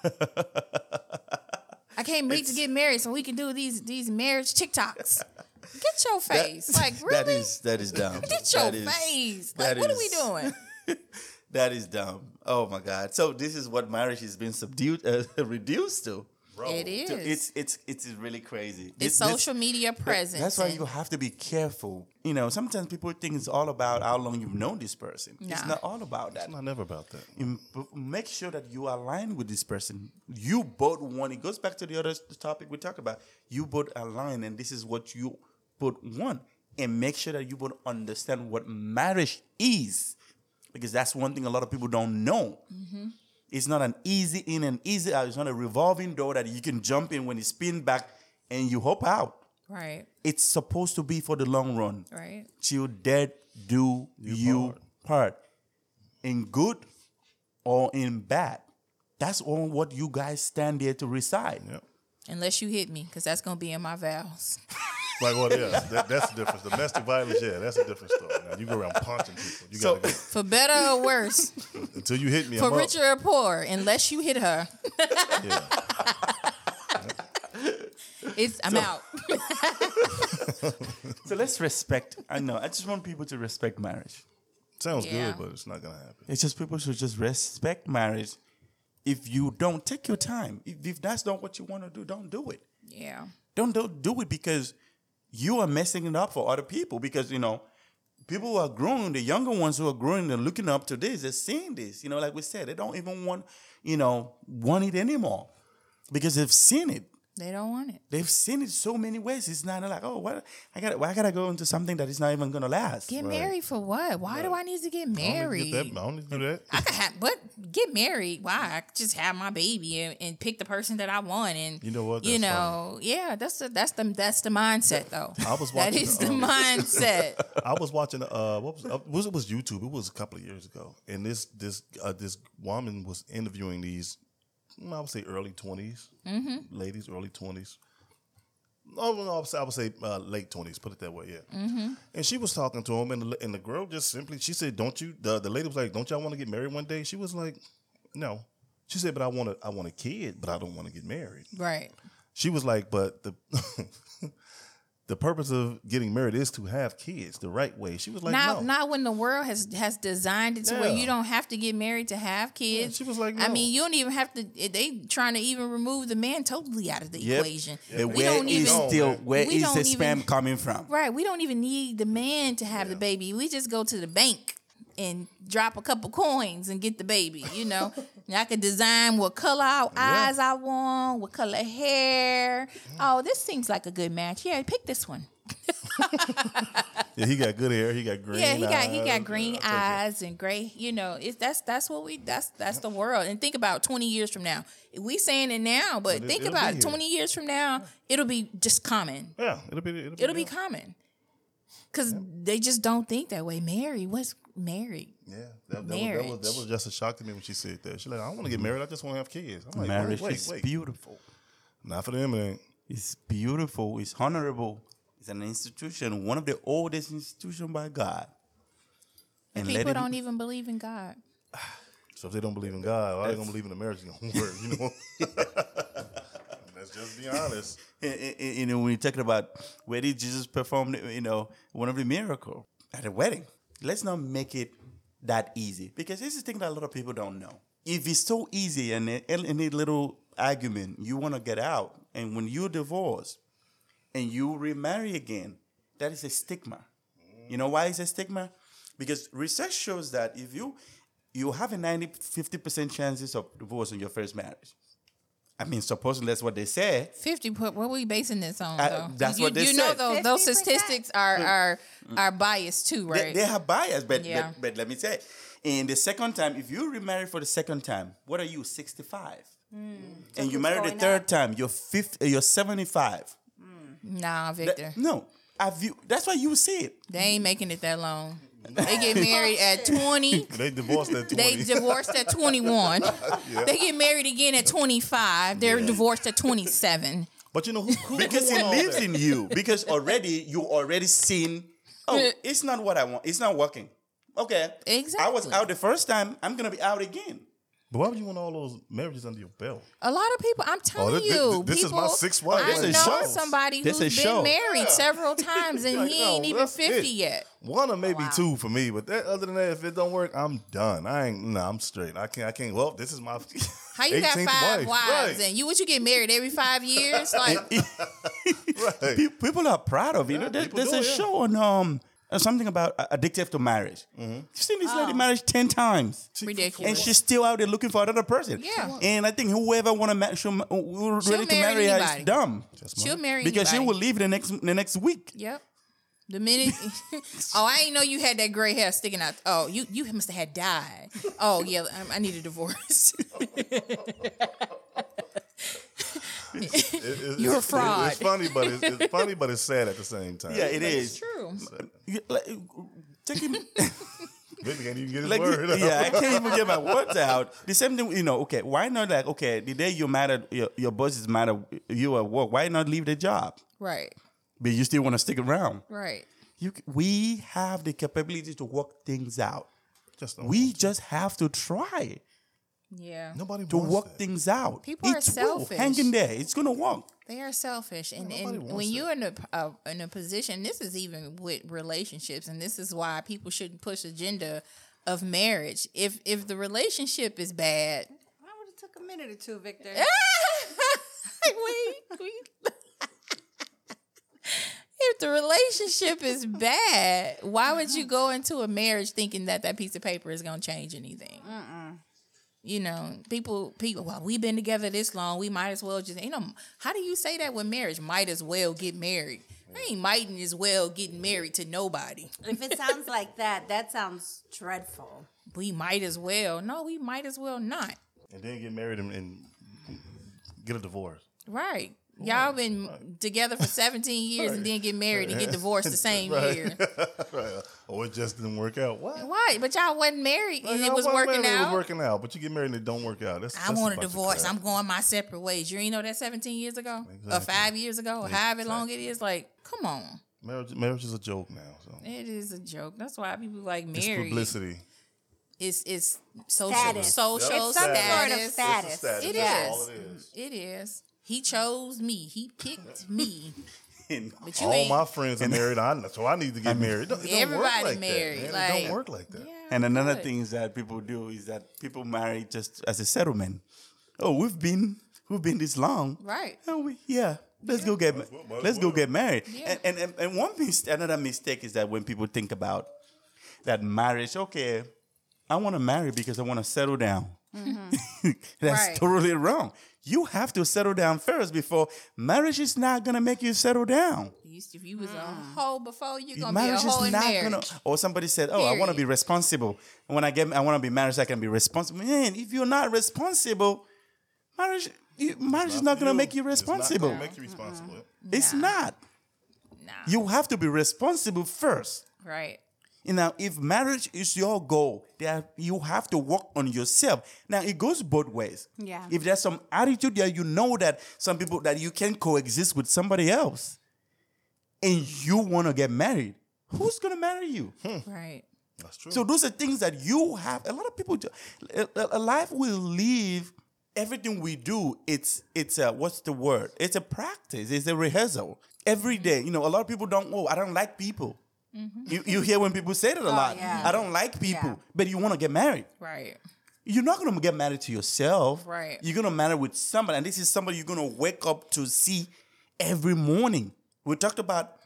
I can't wait to get married so we can do these these marriage TikToks. Get your face. like really? That is that is dumb. Get your That is- face. that Like what are we doing? That is dumb. Oh my God! So this is what marriage has been subdued, uh, reduced to. It is. It's it's it's really crazy. it's This- this- social media presence. That's why you have to be careful. You know, sometimes people think it's all about how long you've known this person. It's not all about that. It's not never about that. You make sure that you align with this person. You both want. It goes back to the other topic we talked about. You both align, and this is what you both want. And make sure that you both understand what marriage is, because that's one thing a lot of people don't know. Mm-hmm. It's not an easy in and easy out. It's not a revolving door that you can jump in when it spin back and you hop out. right, It's supposed to be for the long run right. till death do you, part. in good or in bad. That's all what you guys stand there to recite. Yep. Unless you hit me, because that's gonna be in my vows. Like what is? That, that's the difference. Domestic violence, yeah, that's a different story. Now you go around punching people. You So- gotta go. For better or worse, go until you hit me. for I'm up. richer or poor, unless you hit her. Yeah. It's I'm out. So let's respect. I know. I just want people to respect marriage. Sounds Yeah. good, but it's not gonna happen. It's just people should just respect marriage. If you don't take your time, if, if that's not what you want to do, don't do it. Yeah. Don't don't do it because you are messing it up for other people. Because you know, people who are growing, the younger ones who are growing and looking up to this, they're seeing this. You know, like we said, they don't even want you know want it anymore because they've seen it. They don't want it. They've seen it so many ways. It's not like oh, what I got. Why gotta go into something that is not even gonna last? Get married for what? Why do I need to get I don't need married? that. I don't need to do that. I could have, but get married. Why? I just have my baby and, and pick the person that I want, and You know what? you know, yeah, that's the that's the that's the mindset though. I was that watching, is the um, mindset. I was watching. Uh, what was, uh, was it? Was YouTube? It was a couple of years ago, and this this uh, this woman was interviewing these. I would say early 20s Mm-hmm. ladies, early twenties. Oh no, I would say, I would say uh, late twenties. Put it that way, yeah. Mm-hmm. And she was talking to him, and the, and the girl just simply she said, "Don't you?" The, the lady was like, "Don't y'all want to get married one day?" She was like, "No." She said, "But I want to. I want a kid, but I don't want to get married." right. She was like, "But the." The purpose of getting married is to have kids the right way. She was like, Not no. not when the world has has designed it to where you don't have to get married to have kids. she was like, no. I mean, you don't even have to. Eh, they trying to even remove the man totally out of the Yep. equation. And We where don't is even still man. where we is the even- sperm coming from? Right. We don't even need the man to have the baby. We just go to the bank and drop a couple coins and get the baby. You know, and I could design what color eyes I want, what color hair. Oh, this seems like a good match. Yeah, pick this one. Yeah, he got good hair. He got green. yeah, he got he eyes. got green Yeah, it. eyes and gray. You know, it's that's that's what we that's that's the world. And think about twenty years from now. We saying it now, but But it- think it'll about it. Twenty years from now, it'll be just common. Yeah, it'll be. It'll be. It'll be common. Cause they just don't think that way. Mary was married. Yeah, that, that, was, that, was, that was just a shock to me when she said that. She's like, I don't want to get married. I just want to have kids. I'm like, Marriage wait, is wait, wait. beautiful. Not for them, it ain't. It's beautiful. It's honorable. It's an institution, one of the oldest institutions by God. And let People don't even believe in God. So if they don't believe in God, why are they gonna believe in the marriage is gonna work? You know. Let's just be honest. And- and- and, you know, when you're talking about where did Jesus perform, you know, one of the miracle at a wedding. Let's not make it that easy because this is thing that a lot of people don't know. If it's so easy and any little argument you want to get out, and when you divorce and you remarry again, that is a stigma. You know why it's a stigma? Because research shows that if you you have a 90 50% chances of divorce in your first marriage. I mean, supposedly that's what they said. Fifty. What what are we basing this on? I- that's you, what they you know said. those those 50%. statistics are mm. are are biased too, right? they have bias, but, Yeah. but but let me say, in the second time, if you remarry for the second time, what are you? Sixty five. and you keeps marry the third up. time, you're fifty. Uh, you're seventy five. nah, Victor. No, have you? That's why you see it. They ain't making it that long. They get married at 20. They divorced at 20. They divorced at 21. They get married again at 25. They're divorced at 27. but you know who? who because who it lives that? in you. Because already you already seen. Oh, it's not what I want. It's not working. Okay. Exactly. I was out the first time. I'm gonna be out again. But why would you want all those marriages under your belt? A lot of people, I'm telling thi- thi- you, this is people, my sixth wife. I This is know show. somebody This who's is been show. married several times and Like, he no, ain't even 50 it. yet. One or maybe two for me, but that, other than that, if it don't work, I'm done. I ain't. No, I'm straight. I can't. I can't. Well, this is my. How you got five wife. wives Right. and you would you get married every five years? Like right. People are proud of it. you know, there- people there's do, a yeah. show on um uh, something about uh, addictive to marriage. Mm-hmm. You've seen this lady married ten times. ridiculous. And she's still out there looking for another person. Yeah. And I think whoever want to marry, she'll, who's She'll ready to marry marry her is anybody. dumb She'll marry because she will leave the next the next week. Yep. The minute, oh, I didn't know you had that gray hair sticking out. Oh, you you must have had died. Oh yeah, I, I need a divorce. It- it- You're a it's- fraud. It's funny, but it's, it's funny, but it's sad at the same time. Yeah, it It's true. You- like, Take him. Baby can't even get his like, word. out. yeah, I can't even get my words out. The same thing, you know. Okay, why not? Like, okay, the day you're mad at your, your boss is mad at you at work. Why not leave the job? Right. But you still want to stick around. Right. You, we have the capability to work things out. Just We just have to try Yeah. to. nobody to wants work that. things out. People are It will. selfish. Hang in there. It's gonna work. They are selfish, and, nobody and when it. you're in a uh, in a position, this is even with relationships, and this is why people shouldn't push agenda of marriage. If if the relationship is bad, I would have took a minute or two, Victor. wait, wait. if the relationship is bad, why would you go into a marriage thinking that that piece of paper is going to change anything? You know, people, people. Well, we've been together this long. We might as well just, you know, how do you say that with marriage? Might as well get married. I ain't might as well getting married to nobody. If it sounds like that, that sounds dreadful. We might as well. No, we might as well not. and then get married and, and get a divorce. Right. Y'all been together for 17 years and then get married and get divorced the same year. right. Or it just didn't work out. What? Why? But y'all wasn't married and it was I wasn't working married, It was working out, but you get married and it don't work out. That's, I that's want a divorce. I'm going my separate ways. You ain't know that 17 years ago? Or five years ago? Or however long it is? Like, come on. marriage. Marriage is a joke now. So It is a joke. That's why people like it's publicity. It's it's social Status. social Yep. It's some sort of status. status. It's a status. It, is. All it is. It is. He chose me. He picked me. And But All ain't. my friends are married. I so I need to get married. It don't, it don't Everybody work like married, That, like- it don't work like that. Yeah, And another good. thing is that people do is that people marry just as a settlement. Oh, we've been we've been this long. Right. Oh, we, yeah. Let's go get ma- well, let's go get married. Yeah. And, and and and one mis- another mistake is that when people think about that marriage, okay, I want to marry because I want to settle down. Mm-hmm. That's Right. totally wrong. You have to settle down first before marriage is not gonna make you settle down. If you was a mm. hoe before, you're gonna marriage be a hoe is in not marriage. gonna. Or somebody said, "Oh, I want to be responsible. When I get, I want to be married, so I can be responsible." Man, if you're not responsible, marriage, you, marriage is not gonna make you It's not gonna responsible. make you responsible. Mm-hmm. It's Nah. not. Nah. You have to be responsible first. right. You know, if marriage is your goal, that you have to work on yourself. Now it goes both ways. Yeah. If there's some attitude that you know that some people that you can coexist with somebody else, and you want to get married, who's gonna marry you? Hmm. Right. That's true. So those are things that you have. A lot of people, do- a, a- a life will live. Everything we do, it's it's a what's the word? It's a practice. It's a rehearsal every mm-hmm. day. You know, a lot of people don't. Oh, I don't like people. You, you hear when people say that a oh, lot. yeah. I don't like people, Yeah. but you want to get married. Right. You're not gonna get married to yourself. Right. You're gonna marry with somebody, and this is somebody you're gonna wake up to see every morning. We talked about,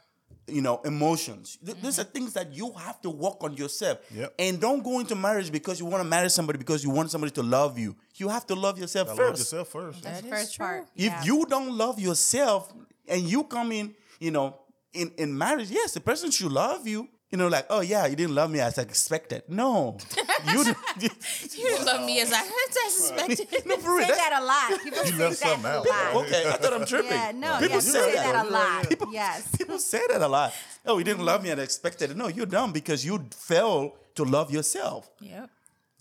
you know, emotions. Th- These are things that you have to work on yourself. Yep. And don't go into marriage because you want to marry somebody because you want somebody to love you. You have to love yourself Gotta first. love yourself first. That is First true. part. If yeah. you don't love yourself and you come in, you know, in, in marriage, yes, the person should love you. you know, like, oh yeah, you didn't love me as I expected. No, you. You didn't love me as I as I suspected. no, for real. say that- that a lot. People say left that a out. lot. okay, I thought I'm tripping. Yeah, no, people yeah, say say that. that a lot. People, Yes. people say that a lot. Oh, you didn't love me as I expected. No, you're dumb because you failed to love yourself. Yep.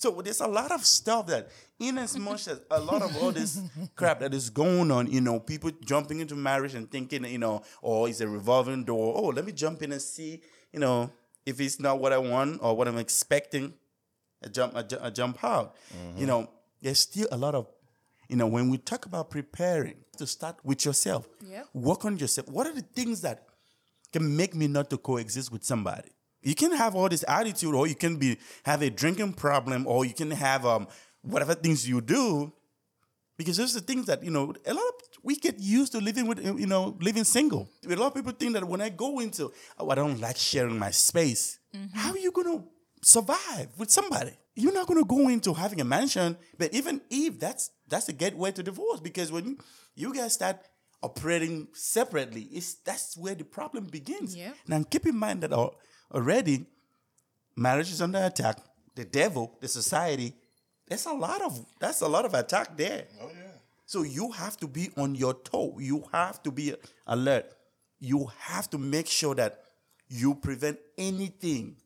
So there's a lot of stuff that, in as much as a lot of all this crap that is going on, you know, people jumping into marriage and thinking, you know, oh, it's a revolving door. Oh, let me jump in and see, you know, if it's not what I want or what I'm expecting, I jump, I, ju- I jump out. Mm-hmm. You know, there's still a lot of, you know, when we talk about preparing, to start with yourself. Yeah. Work on yourself. What are the things that can make me not to coexist with somebody. You can have all this attitude, or you can be have a drinking problem, or you can have um whatever things you do, because those are the things that you know. A lot of we get used to living with you know living single. A lot of people think that when I go into oh I don't like sharing my space. How are you gonna survive with somebody? You're not gonna go into having a mansion, but even if that's that's a gateway to divorce because when you guys start operating separately, it's that's where the problem begins. Yep. Now keep in mind that al- already marriage is under attack. The devil, the society, there's a lot of that's a lot of attack there. Oh yeah. So you have to be on your toe. You have to be alert. You have to make sure that you prevent anything.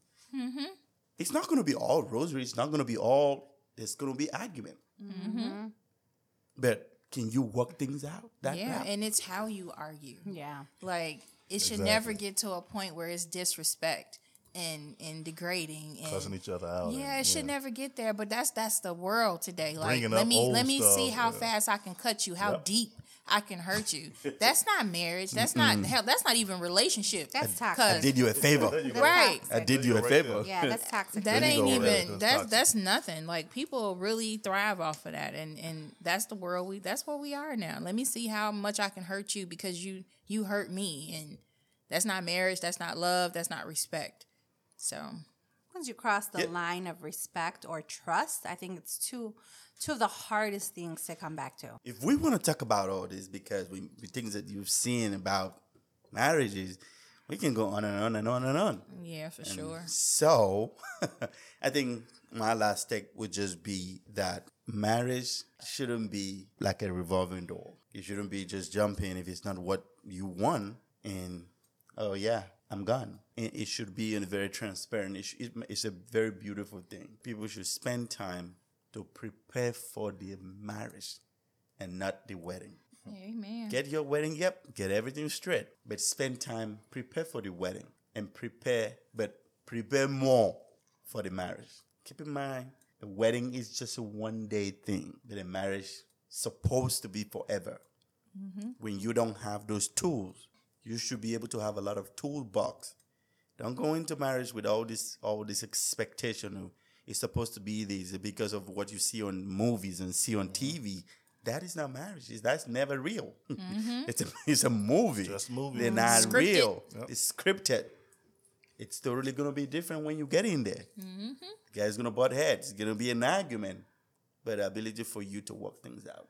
It's not going to be all rosary. It's not going to be all. There's going to be argument. Mm-hmm. But can you work things out? That Yeah, route? and it's how you argue. Yeah. Like it should Exactly. never get to a point where it's disrespect and and degrading and Cussing each other out. Yeah, and, it should never get there, but that's that's the world today. Like Bringing let me let me see how yeah. fast I can cut you, how Yep. deep I can hurt you. That's not marriage. That's not hell. That's not even relationship. That's I toxic. did you a favor. You right. That's I did you a favor. Yeah, that's toxic. That ain't go, right even. That's that's that's nothing. Like people really thrive off of that, and and that's the world we that's where we are now. Let me see how much I can hurt you because you you hurt me, and that's not marriage. That's not love. That's not respect. So Once you cross the Yeah. line of respect or trust, I think it's two two of the hardest things to come back to. if we want to talk about all this because we, we things that you've seen about marriages, we can go on and on and on and on. yeah, for sure. So, I think my last take would just be that marriage shouldn't be like a revolving door. You shouldn't be just jumping if it's not what you want, and oh yeah, I'm gone. It, it should be a very transparent. It sh- it, it's a very beautiful thing. People should spend time to prepare for the marriage and not the wedding. Amen. Get your wedding, yep, get everything straight. But spend time, prepare for the wedding and prepare, but prepare more for the marriage. Keep in mind, a wedding is just a one day thing, but a marriage supposed to be forever. Mm-hmm. When you don't have those tools, you should be able to have a lot of toolbox. Don't go into marriage with all this all this expectation of it's supposed to be this because of what you see on movies and see on TV. That is not marriage. That's never real. Mm-hmm. it's a it's a movie. Just movie. They're not Scripted. real. It's scripted. It's totally gonna be different when you get in there. Mm-hmm. Guys gonna butt heads. It's gonna be an argument. But the ability for you to work things out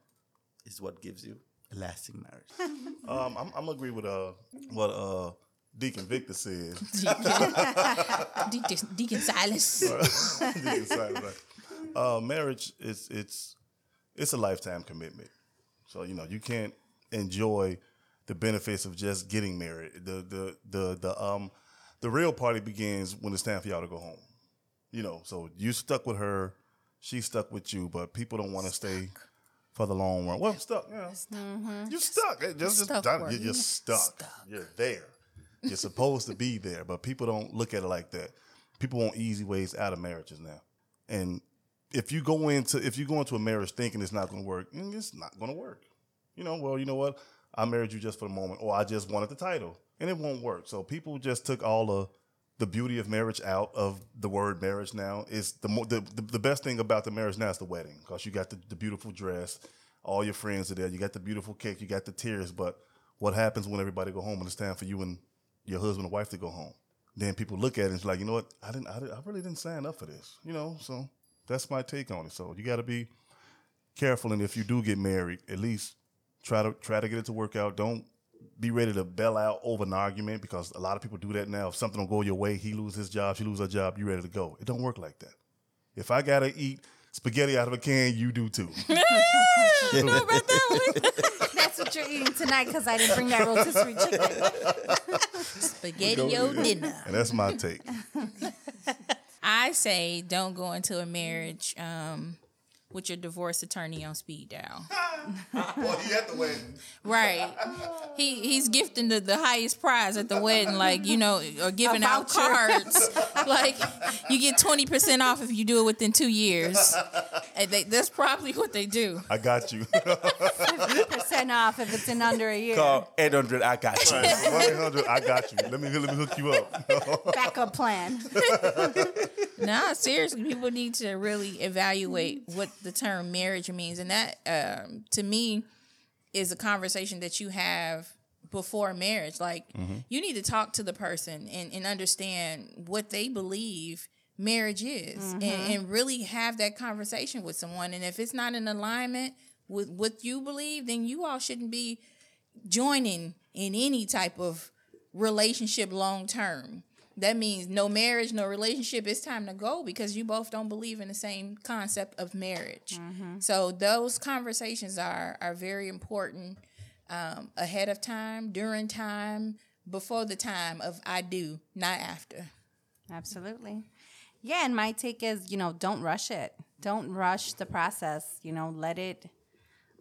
is what gives you a lasting marriage. Um, I'm, I'm agree with uh what uh Deacon Victor said. Deacon, Deacon Silas. Deacon Silas, right. Uh, marriage is it's it's a lifetime commitment. So you know you can't enjoy the benefits of just getting married. The the the the um the real party begins when it's time for y'all to go home. You know, so you stuck with her, she stuck with you, but people don't want to stay for the long run. Well, stuck, yeah. You stuck. It Just, just Stuck done. You're You're just stuck. stuck. You're there. You're supposed to be there, but people don't look at it like that. People want easy ways out of marriages now, and if you go into if you go into a marriage thinking it's not going to work, mm, it's not going to work. You know, well, you know what? I married you just for the moment, or I just wanted the title, and it won't work. So people just took all the the beauty of marriage out of the word marriage. Now is the mo- the, the the best thing about the marriage now is the wedding because you got the, the beautiful dress, all your friends are there, you got the beautiful cake, you got the tears. But what happens when everybody go home and it's time for you and your husband and wife to go home? Then people look at it and it's like, you know what? I didn't, I, didn't, I really didn't sign up for this. You know, so that's my take on it. So you got to be careful, and if you do get married, at least try to try to get it to work out. Don't be ready to bail out over an argument because a lot of people do that now. If something don't go your way, he lose his job, she lose her job, you ready to go. It don't work like that. If I gotta eat spaghetti out of a can, you do too. You know about that one? That's what you're eating tonight because I didn't bring that rotisserie chicken. Spaghetti o dinner. and that's my take. I say don't go into a marriage um, with your divorce attorney on speed dial. well, he at the wedding. Right. He he's gifting the, the highest prize at the wedding, like, you know, or giving out cards. like you get twenty percent off if you do it within two years. And they, that's probably what they do. I got you. Percent off if it's in under a year. Call 800, I got you. 1-800, I got you. Let me let me hook you up. Backup plan. No, seriously, people need to really evaluate what the term marriage means, and that, um, to me, is a conversation that you have before marriage. Like, you need to talk to the person and, and understand what they believe marriage is, and, and really have that conversation with someone. And if it's not in alignment with what you believe, then you all shouldn't be joining in any type of relationship long term. That means no marriage, no relationship. It's time to go because you both don't believe in the same concept of marriage. So those conversations are are very important um, ahead of time, during time, before the time of I do, not after. Absolutely. Yeah, and my take is, you know, don't rush it. Don't rush the process. You know, let it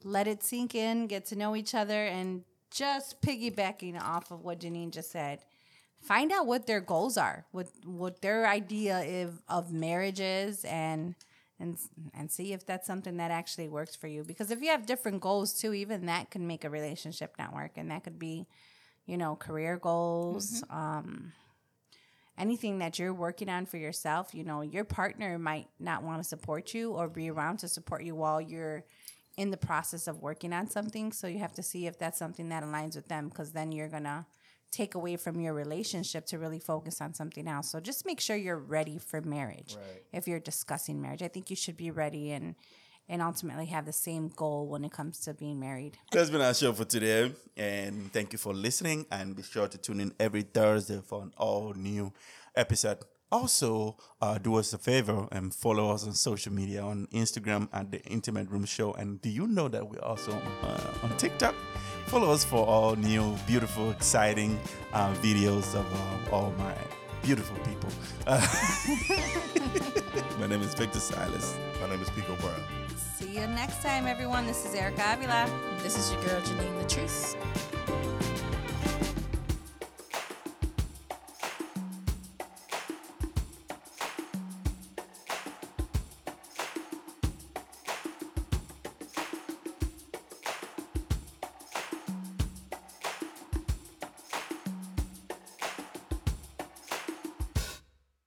let it sink in, get to know each other, and just piggybacking off of what Janine just said, find out what their goals are, what what their idea of, of marriage is, and and and see if that's something that actually works for you. Because if you have different goals too, even that can make a relationship not work, and that could be, you know, career goals. Um, anything that you're working on for yourself, you know, your partner might not want to support you or be around to support you while you're in the process of working on something. So you have to see if that's something that aligns with them because then you're going to take away from your relationship to really focus on something else. So just make sure you're ready for marriage. If you're discussing marriage, I think you should be ready and and ultimately have the same goal when it comes to being married. That's been our show for today. And thank you for listening. And be sure to tune in every Thursday for an all new episode. Also, uh, do us a favor and follow us on social media on Instagram at the Intimate Room Show. And do you know that we're also uh, on TikTok? Follow us for all new, beautiful, exciting uh, videos of uh, all my beautiful people. Uh, my name is Victor Silas. My name is Pico Brown. See you next time, everyone. This is Erica Avila. This is your girl Janine Latrice.